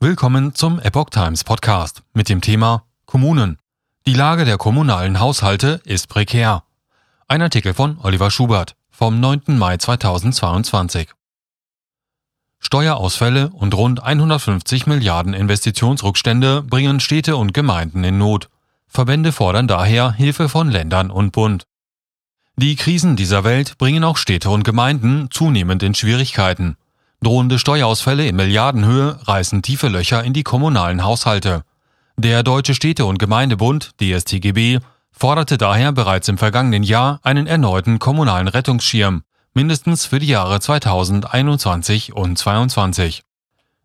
Willkommen zum Epoch Times Podcast mit dem Thema Kommunen. Die Lage der kommunalen Haushalte ist prekär. Ein Artikel von Oliver Schubert vom 9. Mai 2022. Steuerausfälle und rund 150 Milliarden Investitionsrückstände bringen Städte und Gemeinden in Not. Verbände fordern daher Hilfe von Ländern und Bund. Die Krisen dieser Welt bringen auch Städte und Gemeinden zunehmend in Schwierigkeiten. Drohende Steuerausfälle in Milliardenhöhe reißen tiefe Löcher in die kommunalen Haushalte. Der Deutsche Städte- und Gemeindebund DSTGB forderte daher bereits im vergangenen Jahr einen erneuten kommunalen Rettungsschirm, mindestens für die Jahre 2021 und 2022.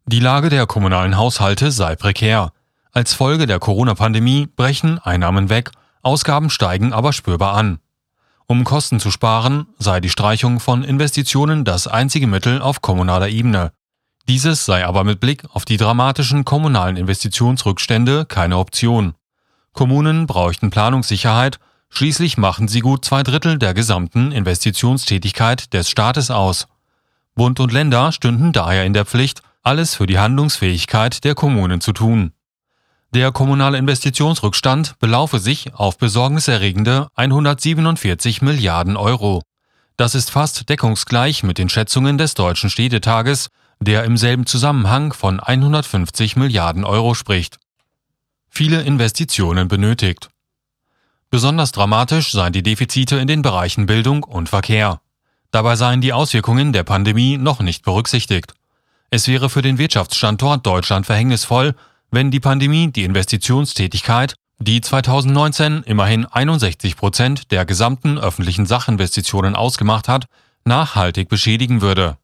Die Lage der kommunalen Haushalte sei prekär. Als Folge der Corona-Pandemie brechen Einnahmen weg, Ausgaben steigen aber spürbar an. Um Kosten zu sparen, sei die Streichung von Investitionen das einzige Mittel auf kommunaler Ebene. Dieses sei aber mit Blick auf die dramatischen kommunalen Investitionsrückstände keine Option. Kommunen bräuchten Planungssicherheit, schließlich machen sie gut zwei Drittel der gesamten Investitionstätigkeit des Staates aus. Bund und Länder stünden daher in der Pflicht, alles für die Handlungsfähigkeit der Kommunen zu tun. Der kommunale Investitionsrückstand belaufe sich auf besorgniserregende 147 Milliarden Euro. Das ist fast deckungsgleich mit den Schätzungen des Deutschen Städtetages, der im selben Zusammenhang von 150 Milliarden Euro spricht. Viele Investitionen benötigt. Besonders dramatisch seien die Defizite in den Bereichen Bildung und Verkehr. Dabei seien die Auswirkungen der Pandemie noch nicht berücksichtigt. Es wäre für den Wirtschaftsstandort Deutschland verhängnisvoll, wenn die Pandemie die Investitionstätigkeit, die 2019 immerhin 61 Prozent der gesamten öffentlichen Sachinvestitionen ausgemacht hat, nachhaltig beschädigen würde.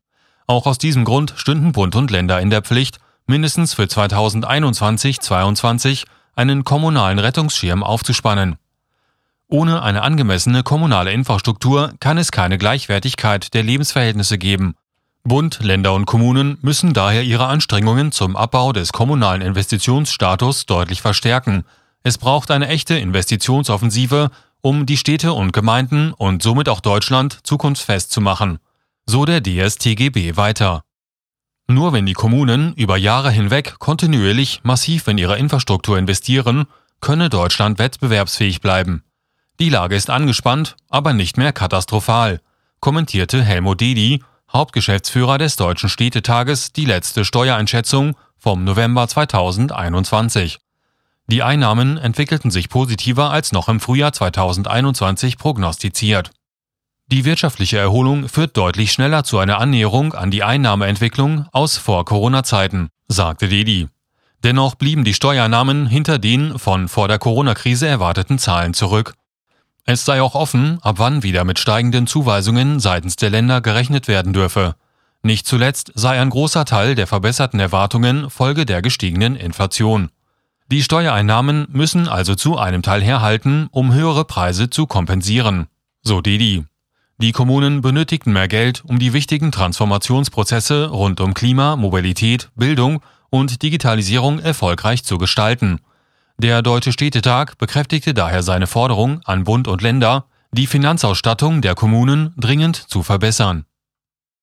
Auch aus diesem Grund stünden Bund und Länder in der Pflicht, mindestens für 2021-22 einen kommunalen Rettungsschirm aufzuspannen. Ohne eine angemessene kommunale Infrastruktur kann es keine Gleichwertigkeit der Lebensverhältnisse geben Bund, Länder und Kommunen müssen daher ihre Anstrengungen zum Abbau des kommunalen Investitionsstatus deutlich verstärken. Es braucht eine echte Investitionsoffensive, um die Städte und Gemeinden und somit auch Deutschland zukunftsfest zu machen. So der DSTGB weiter. Nur wenn die Kommunen über Jahre hinweg kontinuierlich massiv in ihre Infrastruktur investieren, könne Deutschland wettbewerbsfähig bleiben. Die Lage ist angespannt, aber nicht mehr katastrophal, kommentierte Helmut Dedi, Hauptgeschäftsführer des Deutschen Städtetages, die letzte Steuereinschätzung vom November 2021. Die Einnahmen entwickelten sich positiver als noch im Frühjahr 2021 prognostiziert. Die wirtschaftliche Erholung führt deutlich schneller zu einer Annäherung an die Einnahmeentwicklung aus Vor-Corona-Zeiten, sagte Dedi. Dennoch blieben die Steuernahmen hinter den von vor der Corona-Krise erwarteten Zahlen zurück. Es sei auch offen, ab wann wieder mit steigenden Zuweisungen seitens der Länder gerechnet werden dürfe. Nicht zuletzt sei ein großer Teil der verbesserten Erwartungen Folge der gestiegenen Inflation. Die Steuereinnahmen müssen also zu einem Teil herhalten, um höhere Preise zu kompensieren. So Dedi. Die Kommunen benötigten mehr Geld, um die wichtigen Transformationsprozesse rund um Klima, Mobilität, Bildung und Digitalisierung erfolgreich zu gestalten. Der Deutsche Städtetag bekräftigte daher seine Forderung an Bund und Länder, die Finanzausstattung der Kommunen dringend zu verbessern